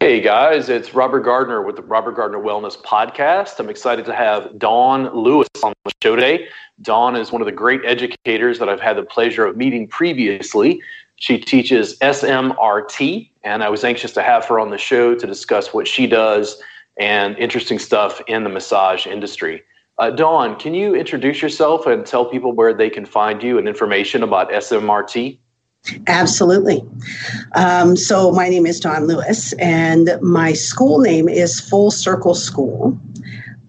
Hey guys, it's Robert Gardner with the Robert Gardner Wellness Podcast. I'm excited to have Dawn Lewis on the show today. Dawn is one of the great educators that I've had the pleasure of meeting previously. She teaches SMRT, and I was anxious to have her on the show to discuss what she does and interesting stuff in the massage industry. Uh, Dawn, can you introduce yourself and tell people where they can find you and information about SMRT? Absolutely. Um, so, my name is Dawn Lewis, and my school name is Full Circle School.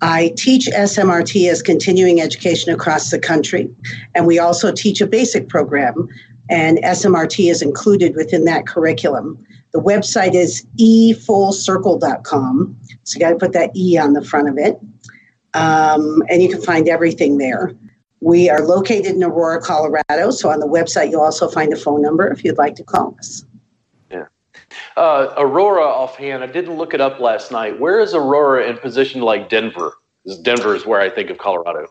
I teach SMRT as continuing education across the country, and we also teach a basic program, and SMRT is included within that curriculum. The website is efullcircle.com, so you got to put that E on the front of it, um, and you can find everything there. We are located in Aurora, Colorado. So on the website, you'll also find a phone number if you'd like to call us. Yeah. Uh, Aurora, offhand, I didn't look it up last night. Where is Aurora in position like Denver? Denver is where I think of Colorado.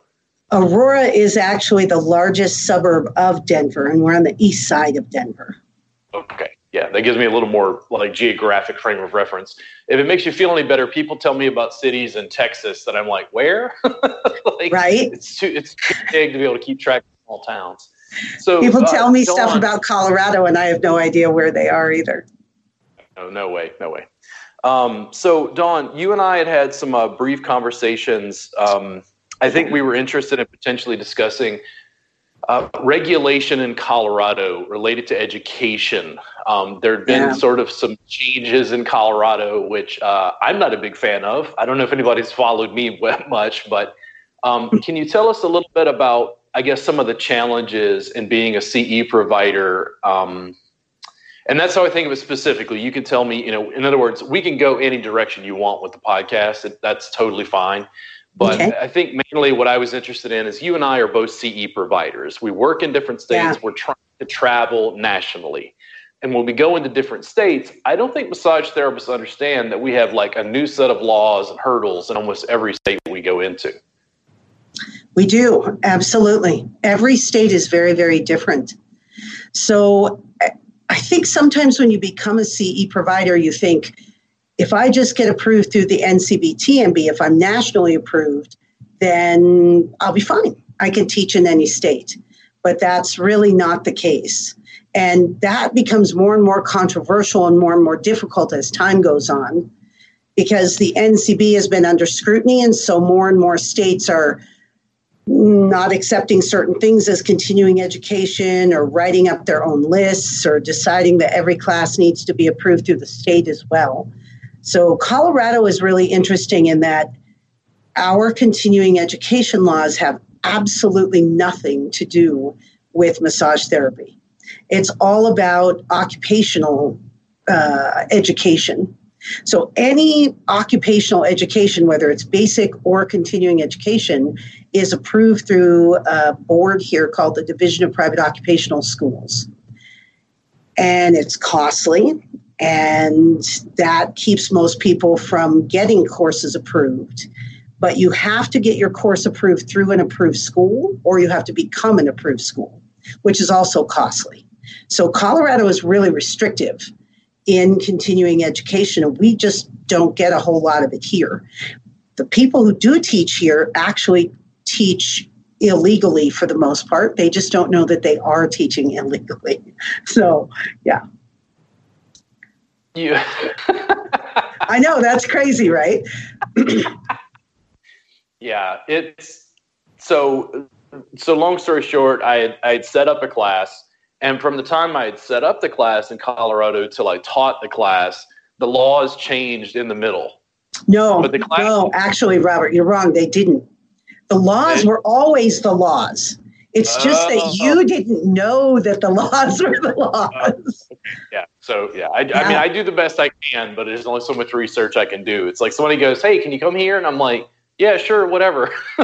Aurora is actually the largest suburb of Denver, and we're on the east side of Denver. Okay yeah, that gives me a little more like geographic frame of reference. If it makes you feel any better, people tell me about cities in Texas that I'm like, where? like, right. It's too it's too big to be able to keep track of small towns. So people uh, tell me stuff on. about Colorado, and I have no idea where they are either. No, no way, no way. Um, so Dawn, you and I had had some uh, brief conversations. Um, I think we were interested in potentially discussing uh, regulation in Colorado related to education. Um, there had been yeah. sort of some changes in Colorado, which uh, I'm not a big fan of. I don't know if anybody's followed me much, but um, can you tell us a little bit about, I guess, some of the challenges in being a CE provider? Um, and that's how I think of it specifically. You can tell me, you know, in other words, we can go any direction you want with the podcast. That's totally fine. But okay. I think mainly what I was interested in is you and I are both CE providers. We work in different states. Yeah. We're trying to travel nationally. And when we go into different states, I don't think massage therapists understand that we have like a new set of laws and hurdles in almost every state we go into. We do, absolutely. Every state is very, very different. So I think sometimes when you become a CE provider, you think, if I just get approved through the NCBTMB, if I'm nationally approved, then I'll be fine. I can teach in any state. But that's really not the case. And that becomes more and more controversial and more and more difficult as time goes on because the NCB has been under scrutiny. And so more and more states are not accepting certain things as continuing education or writing up their own lists or deciding that every class needs to be approved through the state as well. So Colorado is really interesting in that our continuing education laws have absolutely nothing to do with massage therapy. It's all about occupational uh, education. So, any occupational education, whether it's basic or continuing education, is approved through a board here called the Division of Private Occupational Schools. And it's costly and that keeps most people from getting courses approved. But you have to get your course approved through an approved school, or you have to become an approved school, which is also costly. So Colorado is really restrictive in continuing education, and we just don't get a whole lot of it here. The people who do teach here actually teach illegally for the most part. They just don't know that they are teaching illegally. So, yeah. You. I know that's crazy, right? yeah, it's so. So long story short, I had, I had set up a class, and from the time I had set up the class in Colorado till I taught the class, the laws changed in the middle. No, but the class, no, actually, Robert, you're wrong. They didn't. The laws were always the laws. It's just that oh. you didn't know that the laws were the laws. Oh, yeah. So yeah, I, yeah. I mean, I do the best I can, but there's only so much research I can do. It's like somebody goes, "Hey, can you come here?" And I'm like, "Yeah, sure, whatever."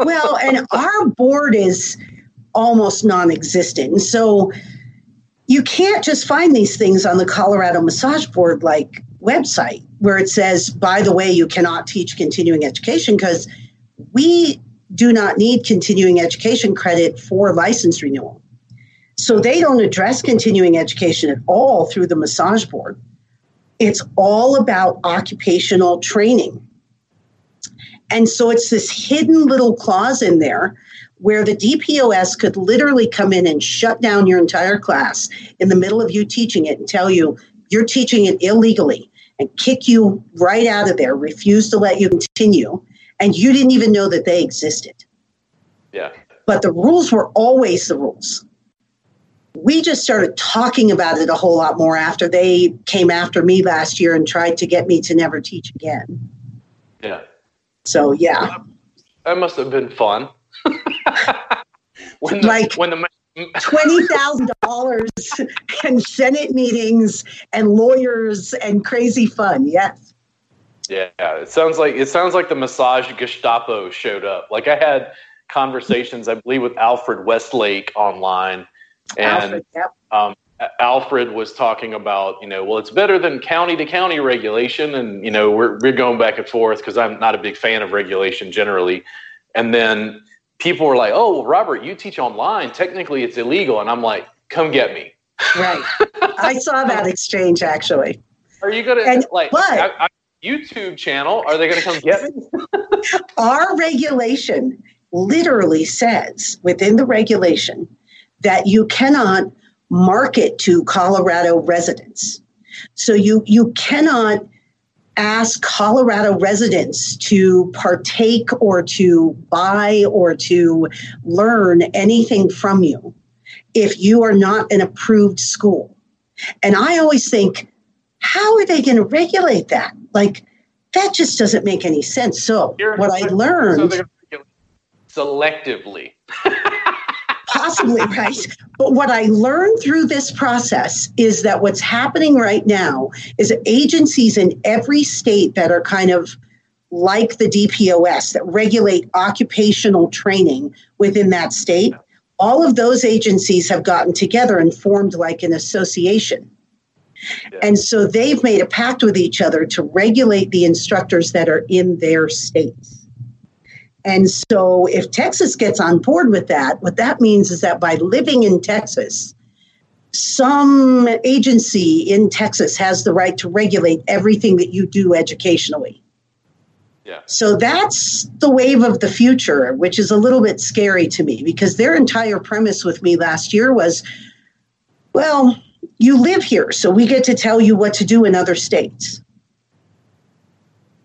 well, and our board is almost non-existent, so you can't just find these things on the Colorado Massage Board like website where it says, "By the way, you cannot teach continuing education," because we do not need continuing education credit for license renewal. So they don't address continuing education at all through the massage board. it's all about occupational training. And so it's this hidden little clause in there where the DPOS could literally come in and shut down your entire class in the middle of you teaching it and tell you you're teaching it illegally and kick you right out of there, refuse to let you continue, and you didn't even know that they existed. Yeah. But the rules were always the rules. We just started talking about it a whole lot more after they came after me last year and tried to get me to never teach again. Yeah. So, yeah. That must have been fun. when the, like when the twenty thousand dollars and Senate meetings and lawyers and crazy fun. Yes. Yeah, it sounds like it sounds like the massage Gestapo showed up. Like I had conversations, I believe, with Alfred Westlake online, and Alfred, yep. um, Alfred was talking about, you know, well, it's better than county to county regulation, and you know, we're we're going back and forth because I'm not a big fan of regulation generally, and then people were like, "Oh, well, Robert, you teach online. Technically, it's illegal." And I'm like, "Come get me." Right. I saw that exchange actually. Are you gonna and, like? But, I, I, YouTube channel? Are they going to come get me? our regulation literally says within the regulation that you cannot market to Colorado residents. So you you cannot ask Colorado residents to partake or to buy or to learn anything from you if you are not an approved school. And I always think, how are they going to regulate that? Like, that just doesn't make any sense. So, what I learned. Selectively. possibly right. But what I learned through this process is that what's happening right now is agencies in every state that are kind of like the DPOS that regulate occupational training within that state, all of those agencies have gotten together and formed like an association. Yeah. And so they've made a pact with each other to regulate the instructors that are in their states. And so if Texas gets on board with that, what that means is that by living in Texas, some agency in Texas has the right to regulate everything that you do educationally. Yeah. So that's the wave of the future, which is a little bit scary to me because their entire premise with me last year was well, you live here, so we get to tell you what to do in other states,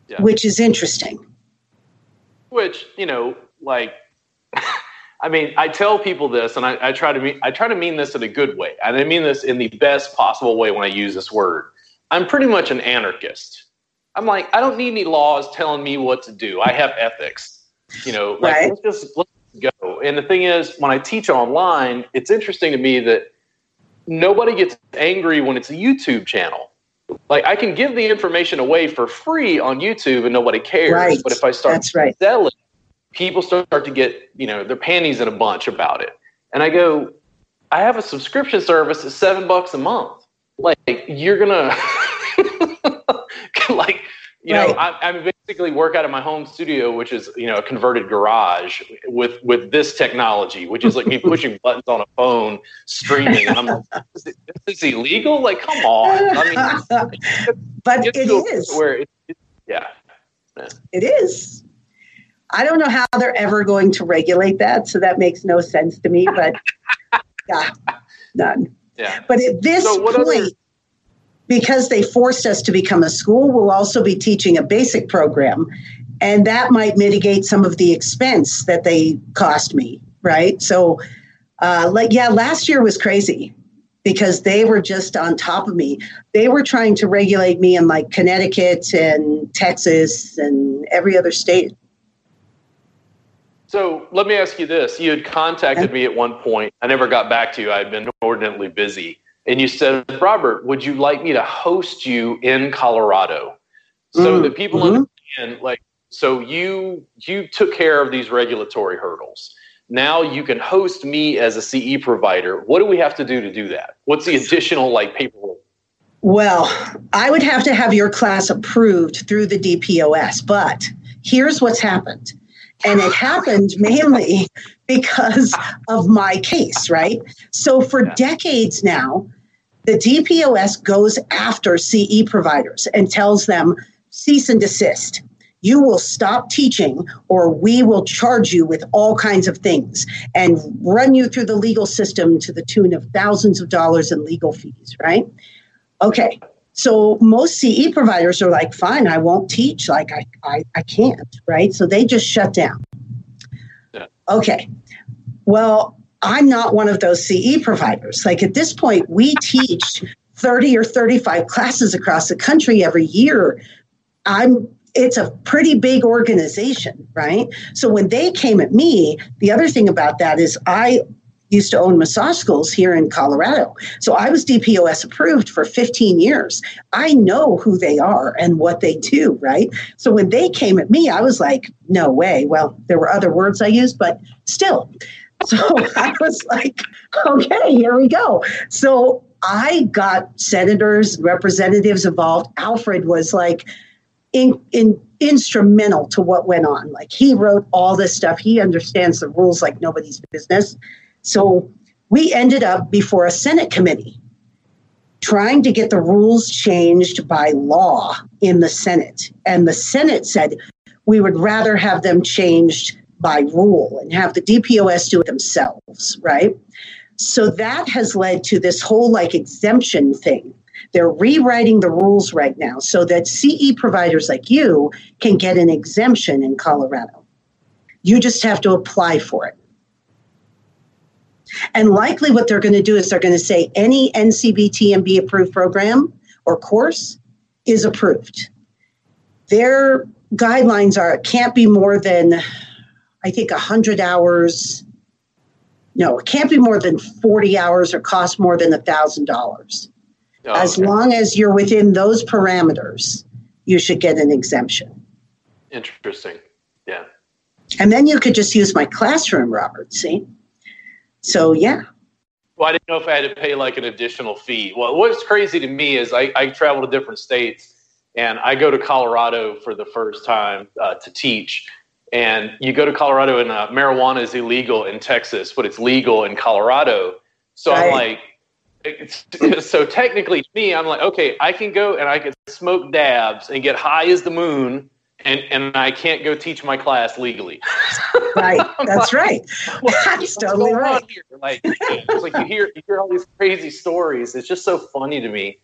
yeah. which is interesting. Which you know, like, I mean, I tell people this, and I, I try to mean I try to mean this in a good way, and I mean this in the best possible way when I use this word. I'm pretty much an anarchist. I'm like, I don't need any laws telling me what to do. I have ethics. You know, like right. let's just let's go. And the thing is, when I teach online, it's interesting to me that nobody gets angry when it's a YouTube channel. Like I can give the information away for free on YouTube and nobody cares. Right. But if I start That's right. selling, people start to get, you know, their panties in a bunch about it. And I go, I have a subscription service at seven bucks a month. Like you're gonna like you right. know, I, I basically work out of my home studio, which is you know a converted garage with with this technology, which is like me pushing buttons on a phone, streaming. And I'm like, this is, it, is this illegal? Like, come on. I mean, but it is where it, it yeah, yeah, it is. I don't know how they're ever going to regulate that, so that makes no sense to me. But yeah, none. Yeah. But at this so point. Other- because they forced us to become a school, we'll also be teaching a basic program. And that might mitigate some of the expense that they cost me, right? So, uh, like, yeah, last year was crazy because they were just on top of me. They were trying to regulate me in like Connecticut and Texas and every other state. So let me ask you this. You had contacted me at one point. I never got back to you. I'd been inordinately busy and you said, Robert, would you like me to host you in Colorado? So mm, that people mm-hmm. understand, like, so you you took care of these regulatory hurdles. Now you can host me as a CE provider. What do we have to do to do that? What's the additional like paperwork? Well, I would have to have your class approved through the DPOS, but here's what's happened. And it happened mainly because of my case, right? So for decades now, the DPOS goes after CE providers and tells them cease and desist. You will stop teaching, or we will charge you with all kinds of things and run you through the legal system to the tune of thousands of dollars in legal fees, right? Okay, so most CE providers are like, fine, I won't teach. Like, I, I, I can't, right? So they just shut down. Okay, well, I'm not one of those CE providers. Like at this point, we teach 30 or 35 classes across the country every year. I'm it's a pretty big organization, right? So when they came at me, the other thing about that is I used to own massage schools here in Colorado. So I was DPOS approved for 15 years. I know who they are and what they do, right? So when they came at me, I was like, no way. Well, there were other words I used, but still, so I was like, okay, here we go. So I got senators, representatives involved. Alfred was like in, in instrumental to what went on. Like he wrote all this stuff. He understands the rules like nobody's business. So we ended up before a Senate committee trying to get the rules changed by law in the Senate. And the Senate said we would rather have them changed by rule and have the DPOS do it themselves, right? So that has led to this whole like exemption thing. They're rewriting the rules right now so that CE providers like you can get an exemption in Colorado. You just have to apply for it. And likely what they're going to do is they're going to say any NCBTMB approved program or course is approved. Their guidelines are it can't be more than I think 100 hours. No, it can't be more than 40 hours or cost more than $1,000. Oh, as okay. long as you're within those parameters, you should get an exemption. Interesting. Yeah. And then you could just use my classroom, Robert. See? So, yeah. Well, I didn't know if I had to pay like an additional fee. Well, what's crazy to me is I, I travel to different states and I go to Colorado for the first time uh, to teach. And you go to Colorado and uh, marijuana is illegal in Texas, but it's legal in Colorado. So right. I'm like, so technically to me, I'm like, okay, I can go and I can smoke dabs and get high as the moon, and and I can't go teach my class legally. Right, that's like, right. Well, that's totally right. Here? Like, it's like you hear you hear all these crazy stories. It's just so funny to me.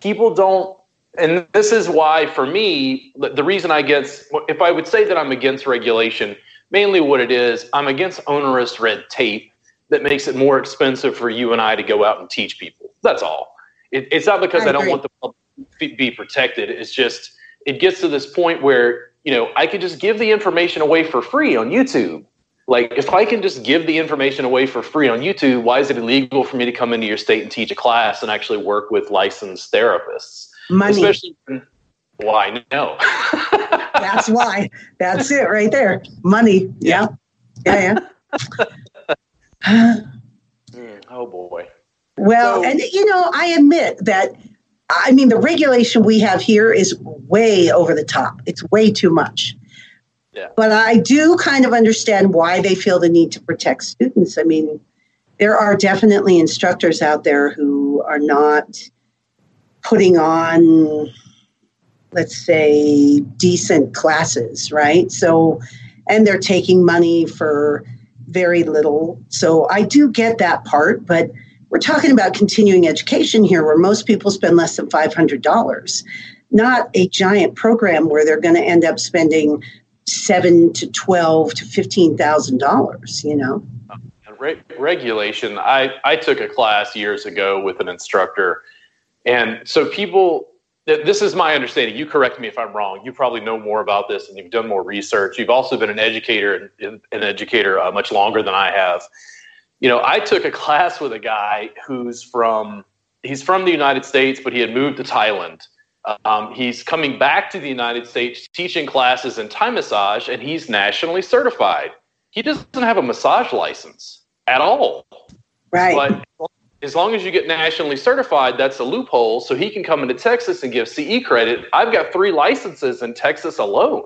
People don't and this is why, for me, the reason I guess, if I would say that I'm against regulation, mainly what it is, I'm against onerous red tape that makes it more expensive for you and I to go out and teach people. That's all. It, it's not because I, I don't want the public to be protected. It's just, it gets to this point where, you know, I could just give the information away for free on YouTube. Like, if I can just give the information away for free on YouTube, why is it illegal for me to come into your state and teach a class and actually work with licensed therapists? Money. Especially, why no? That's why. That's it right there. Money. Yeah. Yeah. Yeah. mm, oh boy. Well, so, and you know, I admit that. I mean, the regulation we have here is way over the top. It's way too much. Yeah. But I do kind of understand why they feel the need to protect students. I mean, there are definitely instructors out there who are not putting on, let's say, decent classes, right? So, and they're taking money for very little. So I do get that part, but we're talking about continuing education here where most people spend less than $500, not a giant program where they're going to end up spending seven to 12 to $15,000, you know? Re- regulation. I, I took a class years ago with an instructor and so people, this is my understanding. You correct me if I'm wrong. You probably know more about this and you've done more research. You've also been an educator, and an educator uh, much longer than I have. You know, I took a class with a guy who's from he's from the United States, but he had moved to Thailand. Um, he's coming back to the United States teaching classes in Thai massage, and he's nationally certified. He doesn't have a massage license at all. Right. But as long as you get nationally certified, that's a loophole. So he can come into Texas and give CE credit. I've got three licenses in Texas alone.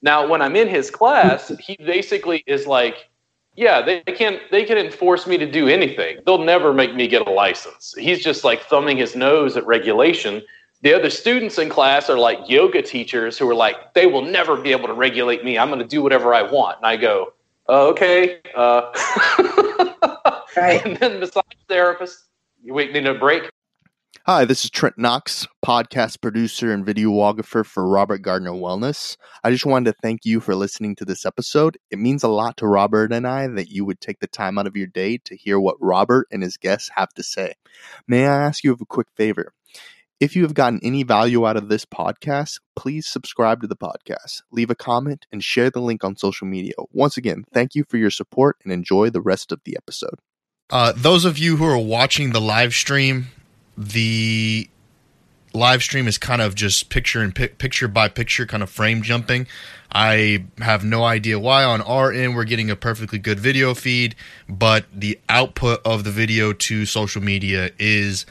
Now, when I'm in his class, he basically is like, yeah, they can they can enforce me to do anything. They'll never make me get a license. He's just like thumbing his nose at regulation. The other students in class are like yoga teachers who are like, they will never be able to regulate me. I'm going to do whatever I want. And I go, oh, okay. Uh. right. And then massage therapist, you wait, need a break. Hi, this is Trent Knox, podcast producer and videographer for Robert Gardner Wellness. I just wanted to thank you for listening to this episode. It means a lot to Robert and I that you would take the time out of your day to hear what Robert and his guests have to say. May I ask you of a quick favor? If you have gotten any value out of this podcast, please subscribe to the podcast, leave a comment, and share the link on social media. Once again, thank you for your support and enjoy the rest of the episode. Uh, those of you who are watching the live stream, the live stream is kind of just picture and picture by picture kind of frame jumping. I have no idea why on our end we're getting a perfectly good video feed, but the output of the video to social media is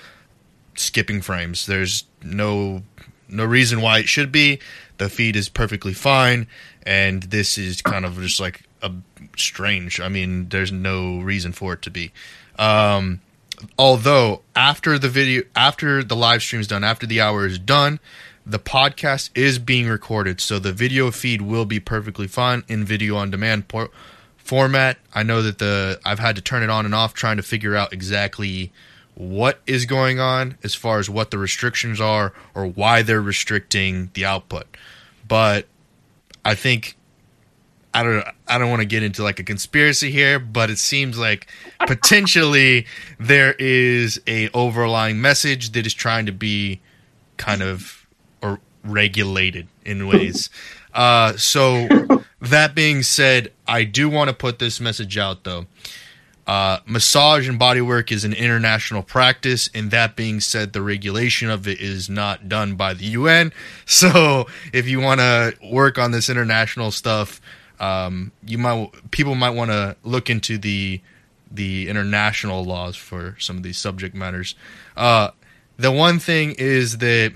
skipping frames. There's no no reason why it should be. The feed is perfectly fine, and this is kind of just like a strange. I mean, there's no reason for it to be. Um, although after the video after the live stream is done after the hour is done the podcast is being recorded so the video feed will be perfectly fine in video on demand por- format i know that the i've had to turn it on and off trying to figure out exactly what is going on as far as what the restrictions are or why they're restricting the output but i think I don't I don't want to get into like a conspiracy here, but it seems like potentially there is a overlying message that is trying to be kind of or regulated in ways. Uh, so that being said, I do want to put this message out though. Uh, massage and bodywork is an international practice, and that being said, the regulation of it is not done by the UN. So, if you want to work on this international stuff, um, you might people might want to look into the the international laws for some of these subject matters. Uh, the one thing is that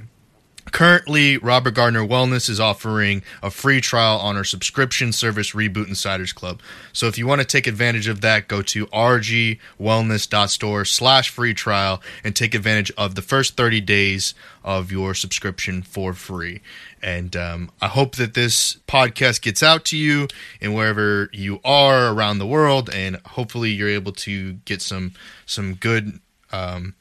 Currently, Robert Gardner Wellness is offering a free trial on our subscription service, Reboot Insiders Club. So if you want to take advantage of that, go to rgwellness.store slash free trial and take advantage of the first 30 days of your subscription for free. And um, I hope that this podcast gets out to you and wherever you are around the world, and hopefully you're able to get some some good um,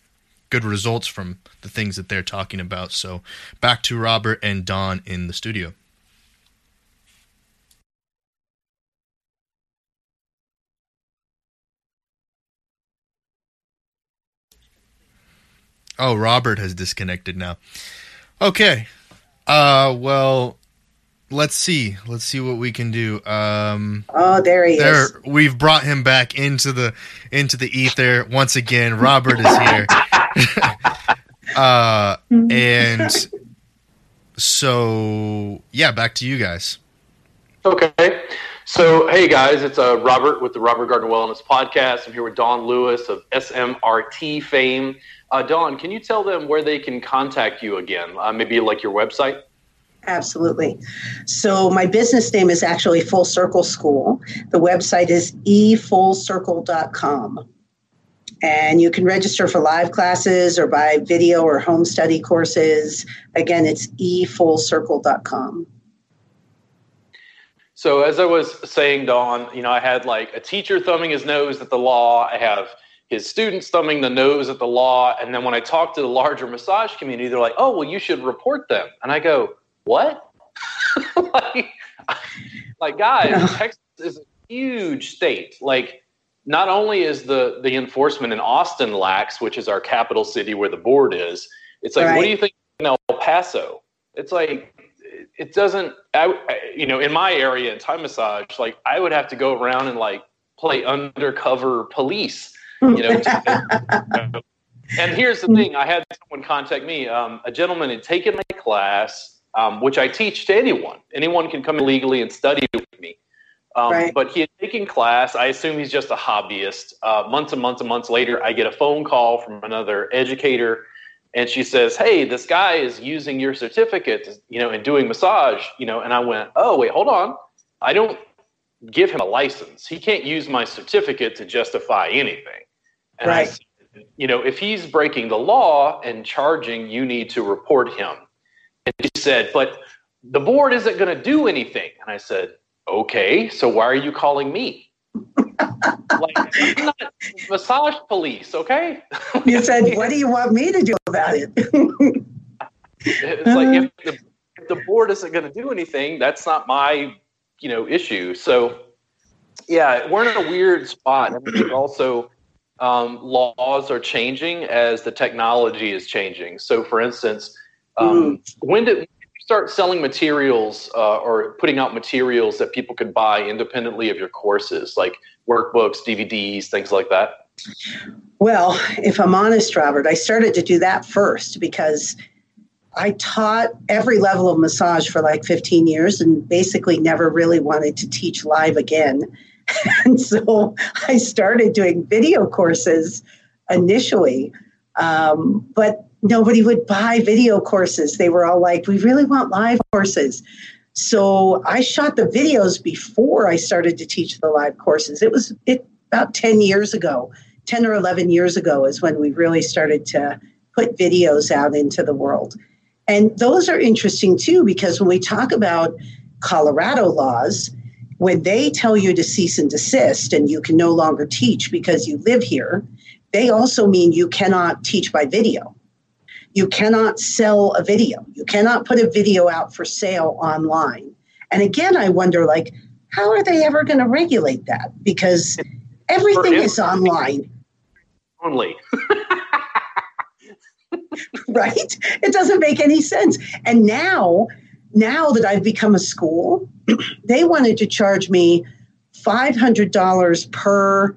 good results from the things that they're talking about. So back to Robert and Dawn in the studio. Oh, Robert has disconnected now. Okay. Uh well, let's see. Let's see what we can do. Um Oh, there he there, is. We've brought him back into the into the ether once again. Robert is here. uh, and so, yeah, back to you guys. Okay. So, hey guys, it's uh, Robert with the Robert Gardner Wellness Podcast. I'm here with Dawn Lewis of SMRT fame. Uh, Dawn, can you tell them where they can contact you again? Uh, maybe like your website? Absolutely. So, my business name is actually Full Circle School. The website is efullcircle.com. And you can register for live classes or buy video or home study courses. Again, it's efullcircle.com. So as I was saying, Dawn, you know, I had like a teacher thumbing his nose at the law. I have his students thumbing the nose at the law. And then when I talk to the larger massage community, they're like, oh, well, you should report them. And I go, what? like, like, guys, Texas is a huge state. Like, not only is the the enforcement in Austin lax, which is our capital city where the board is, it's like, right. what do you think in El Paso? It's like it doesn't. I, you know, in my area in Thai massage, like I would have to go around and like play undercover police. You know. to, and here's the thing: I had someone contact me. Um, a gentleman had taken my class, um, which I teach to anyone. Anyone can come illegally and study with me. Um, right. But he had taken class. I assume he's just a hobbyist. Uh, months and months and months later, I get a phone call from another educator, and she says, "Hey, this guy is using your certificate, you know, and doing massage, you know." And I went, "Oh, wait, hold on. I don't, give him a license. He can't use my certificate to justify anything. And right. I said, you know, if he's breaking the law and charging, you need to report him. And he said, but the board isn't going to do anything. And I said, okay, so why are you calling me? like, I'm not massage police, okay? you said, what do you want me to do about it? it's like if the, if the board isn't going to do anything, that's not my, you know, issue. So, yeah, we're in a weird spot. Also um, laws are changing as the technology is changing. So, for instance, um, mm. when did you start selling materials uh, or putting out materials that people could buy independently of your courses, like workbooks, DVDs, things like that? Well, if I'm honest, Robert, I started to do that first because I taught every level of massage for like 15 years and basically never really wanted to teach live again. and so I started doing video courses initially. Um, but nobody would buy video courses. They were all like, we really want live courses. So I shot the videos before I started to teach the live courses. It was it, about 10 years ago, 10 or 11 years ago is when we really started to put videos out into the world. And those are interesting too, because when we talk about Colorado laws, when they tell you to cease and desist and you can no longer teach because you live here, they also mean you cannot teach by video. You cannot sell a video. You cannot put a video out for sale online. And again, I wonder like, how are they ever going to regulate that? Because everything is online. Only. right? It doesn't make any sense. And now, now that I've become a school, they wanted to charge me $500 per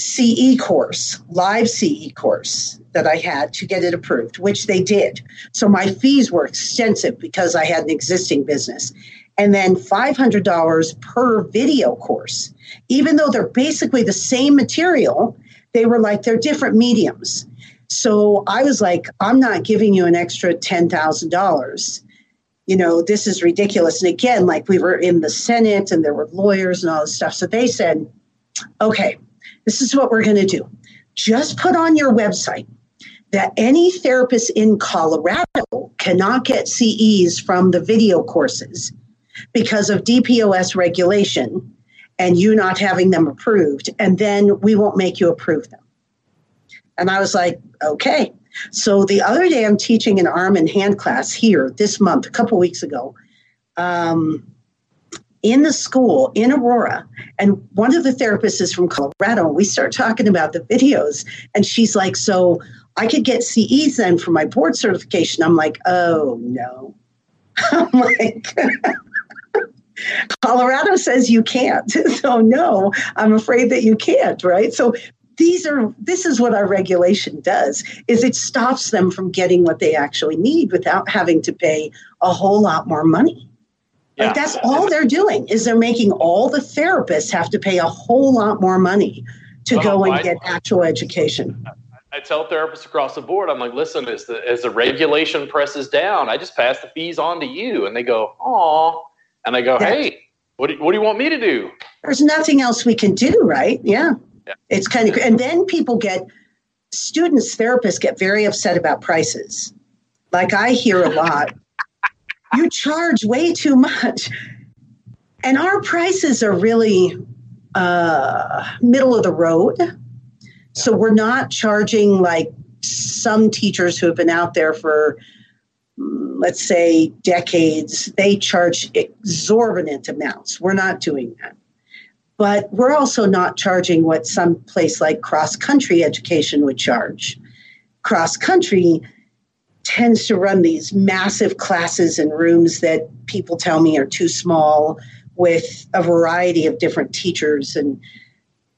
CE course, live CE course that I had to get it approved, which they did. So my fees were extensive because I had an existing business. And then $500 per video course. Even though they're basically the same material, they were like, they're different mediums. So I was like, I'm not giving you an extra $10,000. You know, this is ridiculous. And again, like we were in the Senate and there were lawyers and all this stuff. So they said, okay, this is what we're going to do. Just put on your website that any therapist in Colorado cannot get CEs from the video courses because of DPOS regulation and you not having them approved, and then we won't make you approve them. And I was like, okay. So the other day, I'm teaching an arm and hand class here this month, a couple weeks ago, um, in the school in Aurora. And one of the therapists is from Colorado. We start talking about the videos, and she's like, so I could get CEs then for my board certification. I'm like, oh no. I'm like, Colorado says you can't. So no, I'm afraid that you can't, right? So these are this is what our regulation does is it stops them from getting what they actually need without having to pay a whole lot more money. Yeah. Like that's all they're doing is they're making all the therapists have to pay a whole lot more money to oh, go and I, get actual education. I tell therapists across the board, I'm like, listen, as the, as the regulation presses down, I just pass the fees on to you. And they go, oh, and I go, yeah. hey, what do, what do you want me to do? There's nothing else we can do, right? Yeah. yeah. It's kind of, and then people get, students, therapists get very upset about prices. Like I hear a lot, you charge way too much. And our prices are really uh, middle of the road so we're not charging like some teachers who have been out there for, mm, let's say, decades. They charge exorbitant amounts. We're not doing that. But we're also not charging what some place like cross country education would charge. Cross country tends to run these massive classes in rooms that people tell me are too small with a variety of different teachers and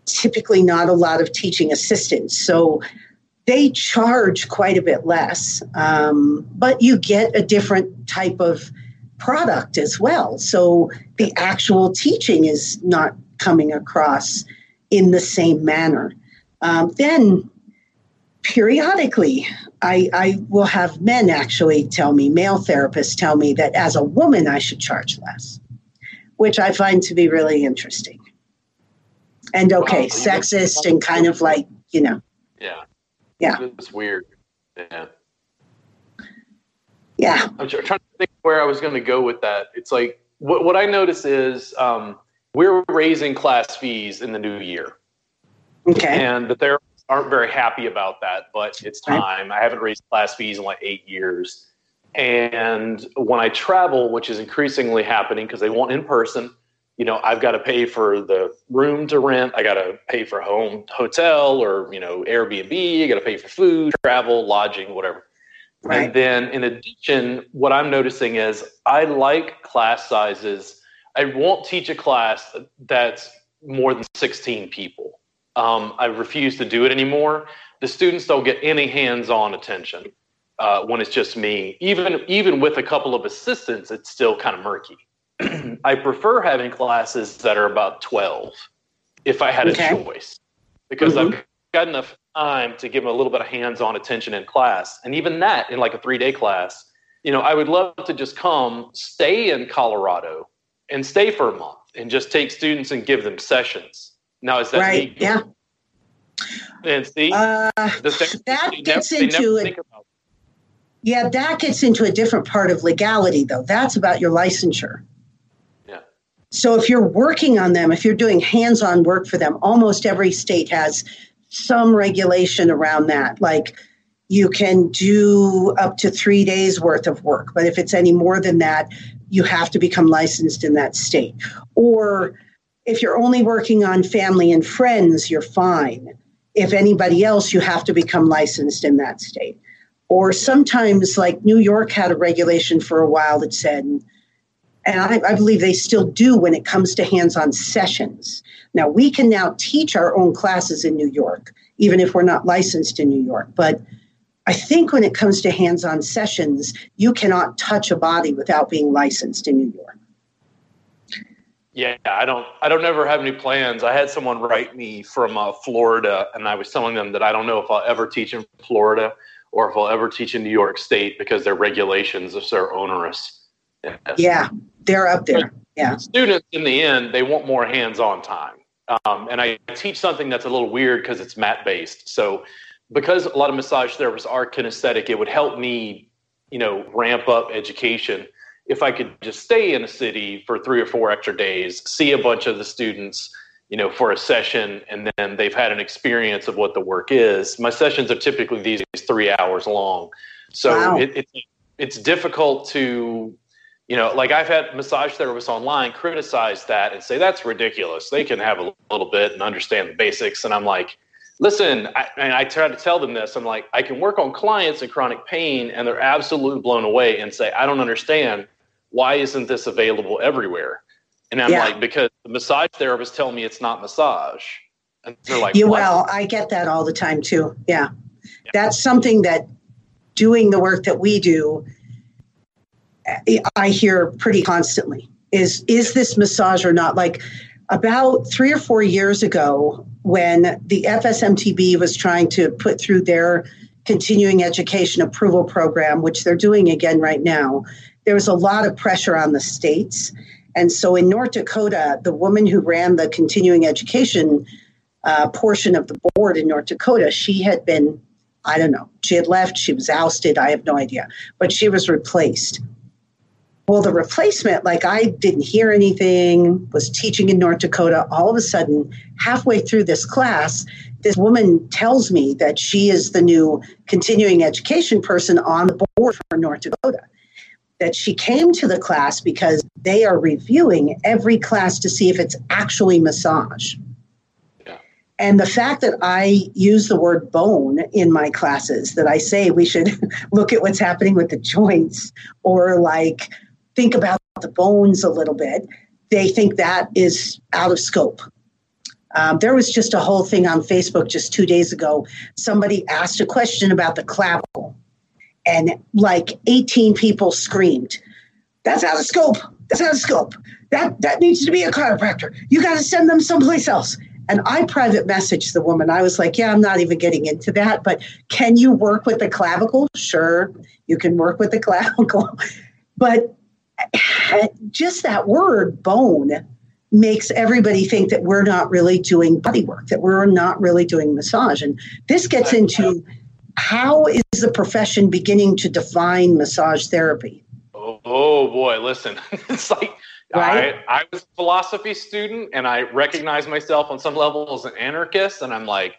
typically not a lot of teaching assistants. So they charge quite a bit less, um, but you get a different type of product as well. So the actual teaching is not coming across in the same manner. Um, then periodically, I, I will have men actually tell me, male therapists tell me that as a woman, I should charge less which I find to be really interesting. And okay, Wow. sexist and kind of like, you know, Yeah. Yeah. It's weird. Yeah. yeah, I'm trying to think where I was going to go with that. It's like what what I notice is um, we're raising class fees in the new year, okay. and the therapists aren't very happy about that. But it's time. I haven't raised class fees in like eight years, and when I travel, which is increasingly happening because they want in person. You know, I've got to pay for the room to rent. I got to pay for home hotel or you know Airbnb. I got to pay for food, travel, lodging, whatever. Right. And then in addition, what I'm noticing is I like class sizes. I won't teach a class that's more than 16 people. Um, I refuse to do it anymore. The students don't get any hands-on attention uh, when it's just me. Even even with a couple of assistants, it's still kind of murky. I prefer having classes that are about 12 if I had a choice because Mhm. I've got enough time to give them a little bit of hands-on attention in class and even that in like a three-day class you know i would love to just come stay in colorado and stay for a month and just take students and give them sessions now is that Right, legal? yeah. and see Uh, the that gets never, into it. yeah, that gets into a different part of legality, though. That's about your licensure. Yeah. So if you're working on them, if you're doing hands on work for them, almost every state has some regulation around that. Like you can do up to three days worth of work, but if it's any more than that, you have to become licensed in that state. Or if you're only working on family and friends, you're fine. If anybody else, you have to become licensed in that state. Or sometimes, like New York had a regulation for a while that said, and I, I believe they still do when it comes to hands on sessions. Now, we can now teach our own classes in New York, even if we're not licensed in New York. But I think when it comes to hands on sessions, you cannot touch a body without being licensed in New York. Yeah, I don't. I don't ever have any plans. I had someone write me from uh, Florida, and I was telling them that I don't know if I'll ever teach in Florida or if I'll ever teach in New York State because their regulations are so onerous. Yes. Yeah, they're up there. Yeah. Students, in the end, they want more hands-on time, um, and I teach something that's a little weird because it's mat-based. So, because a lot of massage therapists are kinesthetic, it would help me, you know, ramp up education if I could just stay in a city for three or four extra days, see a bunch of the students, you know, for a session, and then they've had an experience of what the work is. My sessions are typically these three hours long, so Wow. it, it, it's difficult to, you know, like I've had massage therapists online criticize that and say that's ridiculous. They can have a little bit and understand the basics, and I'm like. Listen, I, and I try to tell them this. I'm like, I can work on clients in chronic pain, and they're absolutely blown away and say, I don't understand why isn't this available everywhere? And I'm Yeah. like, because the massage therapists tell me it's not massage. And they're like, "What?" well, I get that all the time too. Yeah. That's something that doing the work that we do I- I hear pretty constantly is is this massage or not like about 3 or 4 years ago when the FSMTB was trying to put through their continuing education approval program which they're doing again right now there was a lot of pressure on the states and so in North Dakota the woman who ran the continuing education uh, portion of the board in North Dakota, she had been, I don't know, she had left, she was ousted, I have no idea, but she was replaced. Well, the replacement, like I didn't hear anything, was teaching in North Dakota. All of a sudden, halfway through this class, this woman tells me that she is the new continuing education person on the board for North Dakota. That she came to the class because they are reviewing every class to see if it's actually massage. And the fact that I use the word bone in my classes, that I say we should look at what's happening with the joints or like think about the bones a little bit, they think that is out of scope. Um, there was just a whole thing on Facebook just two days ago. Somebody asked a question about the clavicle, and like 18 people screamed, That's out of scope. That's out of scope. That, that needs to be a chiropractor. You got to send them someplace else. And I private messaged the woman. I was like, yeah, I'm not even getting into that, but can you work with the clavicle? Sure, you can work with the clavicle. But just that word bone makes everybody think that we're not really doing body work, that we're not really doing massage. And this gets into how is the profession beginning to define massage therapy? Oh, oh boy, listen. it's like right? I, I was a philosophy student and I recognize myself on some level as an anarchist. And I'm like,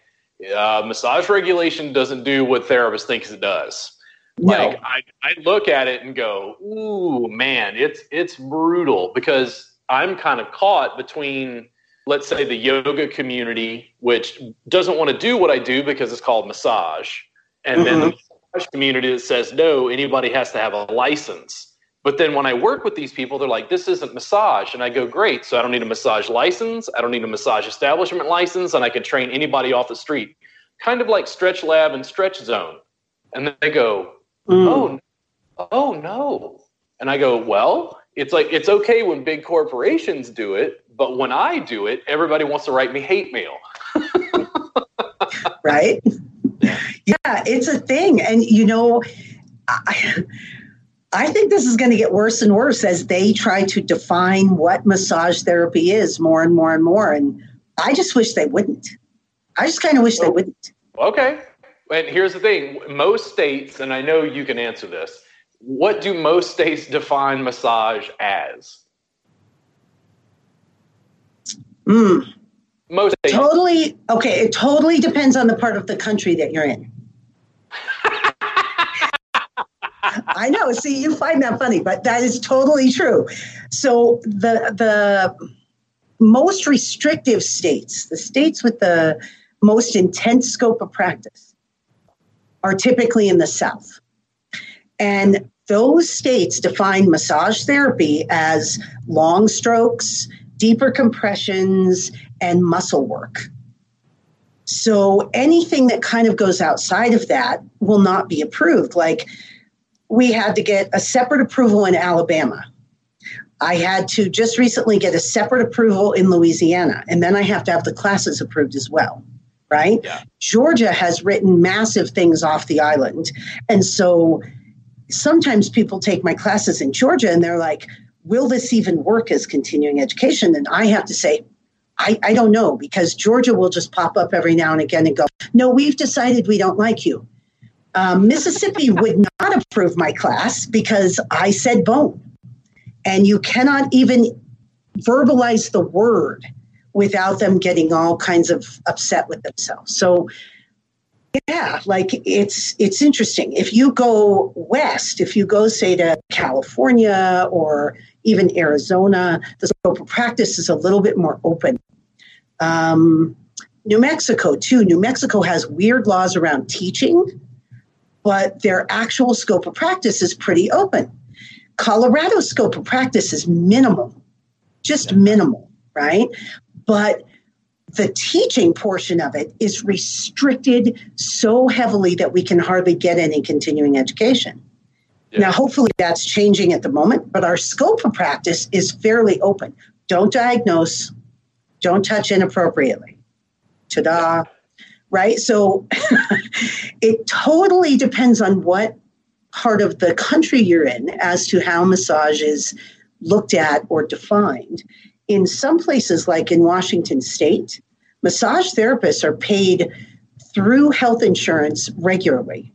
uh, massage regulation doesn't do what therapists think it does. No. Like I, I look at it and go, ooh, man, it's it's brutal because I'm kind of caught between, let's say, the yoga community, which doesn't want to do what I do because it's called massage, and mm-hmm. then the massage community that says no, anybody has to have a license. But then when I work with these people, they're like, this isn't massage. And I go, great. So I don't need a massage license. I don't need a massage establishment license. And I can train anybody off the street. Kind of like Stretch Lab and Stretch Zone. And then they go, mm. oh, oh no. And I go, well, it's like, it's okay when big corporations do it. But when I do it, everybody wants to write me hate mail. right? Yeah, it's a thing. And, you know, I, I think this is going to get worse and worse as they try to define what massage therapy is more and more and more. And I just wish they wouldn't. I just kind of wish they wouldn't. Okay. And here's the thing most states, and I know you can answer this, what do most states define massage as? Mm. Most states. Totally. Okay. It totally depends on the part of the country that you're in. I know. See, you find that funny, but that is totally true. So the the most restrictive states, the states with the most intense scope of practice, are typically in the South. And those states define massage therapy as long strokes, deeper compressions, and muscle work. So anything that kind of goes outside of that will not be approved. Like we had to get a separate approval in Alabama. I had to just recently get a separate approval in Louisiana, and then I have to have the classes approved as well, right? Yeah. Georgia has written massive things off the island. And so sometimes people take my classes in Georgia and they're like, will this even work as continuing education? And I have to say, I, I don't know because Georgia will just pop up every now and again and go, no, we've decided we don't like you. Um, Mississippi would not approve my class because I said bone. And you cannot even verbalize the word without them getting all kinds of upset with themselves. So yeah, like it's it's interesting. If you go west, if you go say to California or even Arizona, the scope of practice is a little bit more open. Um, New Mexico too. New Mexico has weird laws around teaching but their actual scope of practice is pretty open. Colorado's scope of practice is minimal, just minimal, right? But the teaching portion of it is restricted so heavily that we can hardly get any continuing education. Yeah. Now, hopefully that's changing at the moment, but our scope of practice is fairly open. Don't diagnose, don't touch inappropriately. Ta da right? So it totally depends on what part of the country you're in as to how massage is looked at or defined. In some places, like in Washington state, massage therapists are paid through health insurance regularly.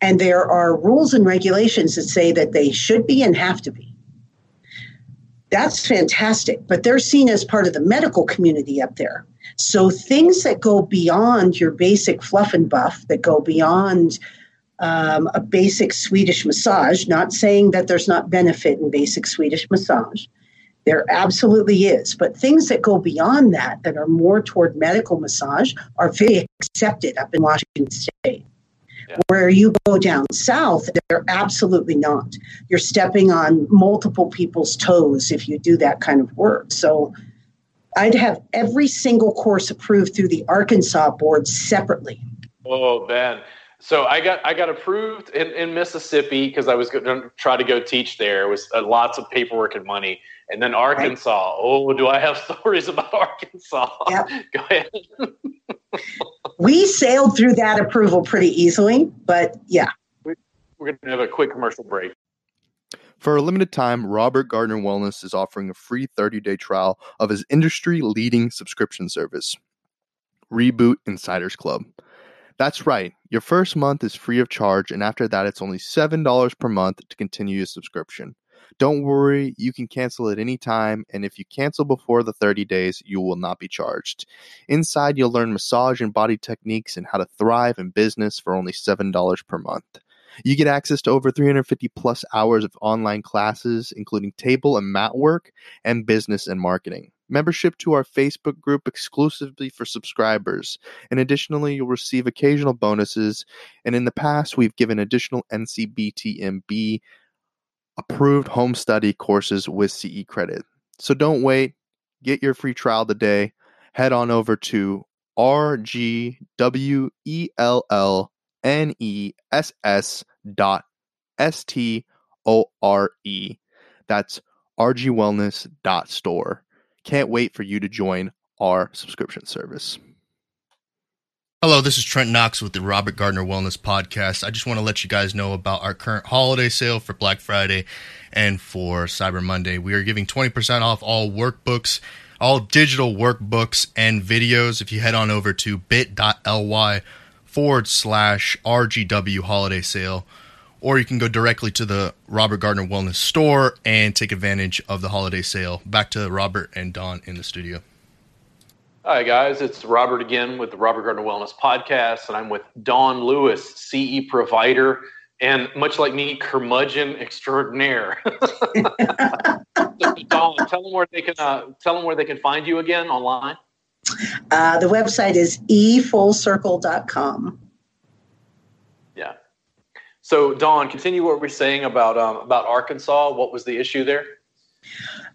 And there are rules and regulations that say that they should be and have to be. That's fantastic, but they're seen as part of the medical community up there. So things that go beyond your basic fluff and buff, that go beyond um, a basic Swedish massage, not saying that there's not benefit in basic Swedish massage. There absolutely is. But things that go beyond that, that are more toward medical massage, are very accepted up in Washington State. Yeah. Where you go down south, they're absolutely not. You're stepping on multiple people's toes if you do that kind of work. So I'd have every single course approved through the Arkansas board separately. Oh, man. So I got I got approved in, in Mississippi because I was going to try to go teach there. It was uh, lots of paperwork and money. And then Arkansas. Right. Oh, do I have stories about Arkansas? Yep. go ahead. we sailed through that approval pretty easily, but yeah. We're going to have a quick commercial break. For a limited time, Robert Gardner Wellness is offering a free 30 day trial of his industry leading subscription service, Reboot Insiders Club. That's right, your first month is free of charge, and after that, it's only $7 per month to continue your subscription. Don't worry, you can cancel at any time, and if you cancel before the 30 days, you will not be charged. Inside, you'll learn massage and body techniques and how to thrive in business for only $7 per month. You get access to over 350 plus hours of online classes, including table and mat work and business and marketing. Membership to our Facebook group exclusively for subscribers. And additionally, you'll receive occasional bonuses. And in the past, we've given additional NCBTMB approved home study courses with CE credit. So don't wait. Get your free trial today. Head on over to rgwellness dot s t o r e. That's rgwellness dot store. Can't wait for you to join our subscription service. Hello, this is Trent Knox with the Robert Gardner Wellness Podcast. I just want to let you guys know about our current holiday sale for Black Friday and for Cyber Monday. We are giving 20% off all workbooks, all digital workbooks and videos. If you head on over to bit.ly forward slash RGW holiday sale, or you can go directly to the Robert Gardner Wellness store and take advantage of the holiday sale. Back to Robert and Dawn in the studio. Hi, guys. It's Robert again with the Robert Gardner Wellness Podcast, and I'm with Dawn Lewis, CE provider, and much like me, curmudgeon extraordinaire. Dawn, tell them where they can uh, tell them where they can find you again online. Uh, the website is efullcircle.com. Yeah. So, Don, continue what we're saying about um, about Arkansas. What was the issue there?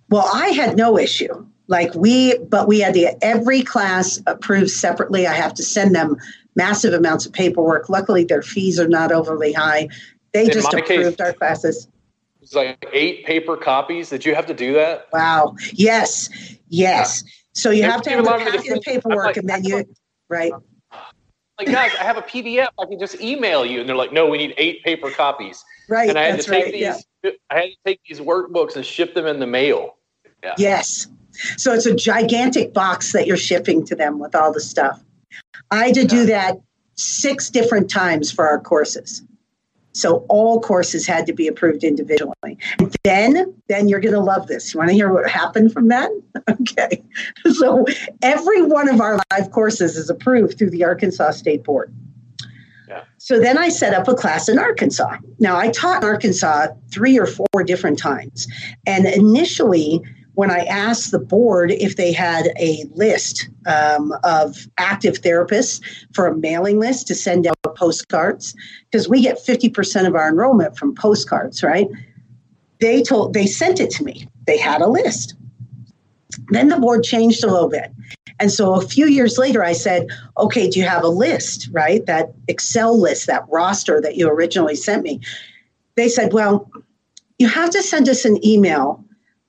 Well, I had no issue. Like we, but we had to every class approved separately. I have to send them massive amounts of paperwork. Luckily, their fees are not overly high. They In just approved case- our classes. It's like eight paper copies. Did you have to do that? Wow. Yes. Yes. So you have to have a the lot of packet of paperwork, like- and then you, right? Like, guys, I have a PDF. I can just email you, and they're like, "No, we need eight paper copies." Right. And I had That's to take right. these. Yeah. I had to take these workbooks and ship them in the mail. Yes. So it's a gigantic box that you're shipping to them with all the stuff. I had to do that six different times for our courses. So all courses had to be approved individually. And then, then you're going to love this. You want to hear what happened from that? Okay. So every one of our live courses is approved through the Arkansas State Board. Yeah. So then I set up a class in Arkansas. Now I taught in Arkansas three or four different times. And initially, when I asked the board if they had a list um, of active therapists for a mailing list to send out postcards, because we get 50% of our enrollment from postcards, right? They told they sent it to me. They had a list. Then the board changed a little bit. And so a few years later, I said, okay, do you have a list, right? That Excel list, that roster that you originally sent me. They said, well, you have to send us an email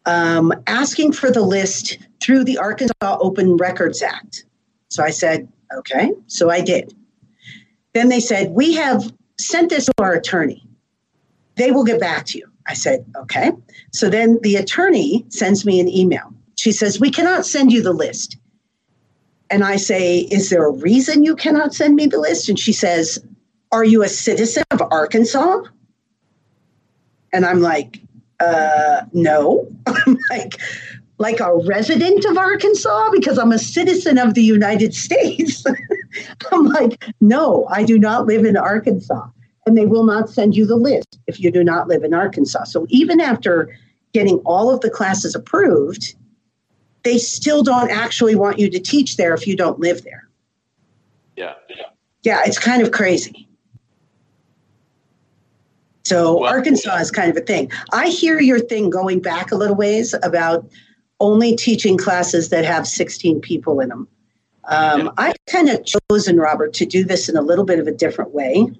um, asking for the list through the Arkansas Open Records Act. So I said, okay. So I did. Then they said, we have sent this to our attorney. They will get back to you. I said, okay. So then the attorney sends me an email. She says, we cannot send you the list. And I say, is there a reason you cannot send me the list? And she says, are you a citizen of Arkansas? And I'm like, uh, no. I'm like, like a resident of Arkansas because I'm a citizen of the United States. I'm like, no, I do not live in Arkansas. And they will not send you the list if you do not live in Arkansas. So even after getting all of the classes approved, they still don't actually want you to teach there if you don't live there. Yeah. Yeah, it's kind of crazy. So Well- Arkansas is kind of a thing. I hear your thing going back a little ways about only teaching classes that have 16 people in them. Um, Yeah. I've kind of chosen, Robert, to do this in a little bit of a different way.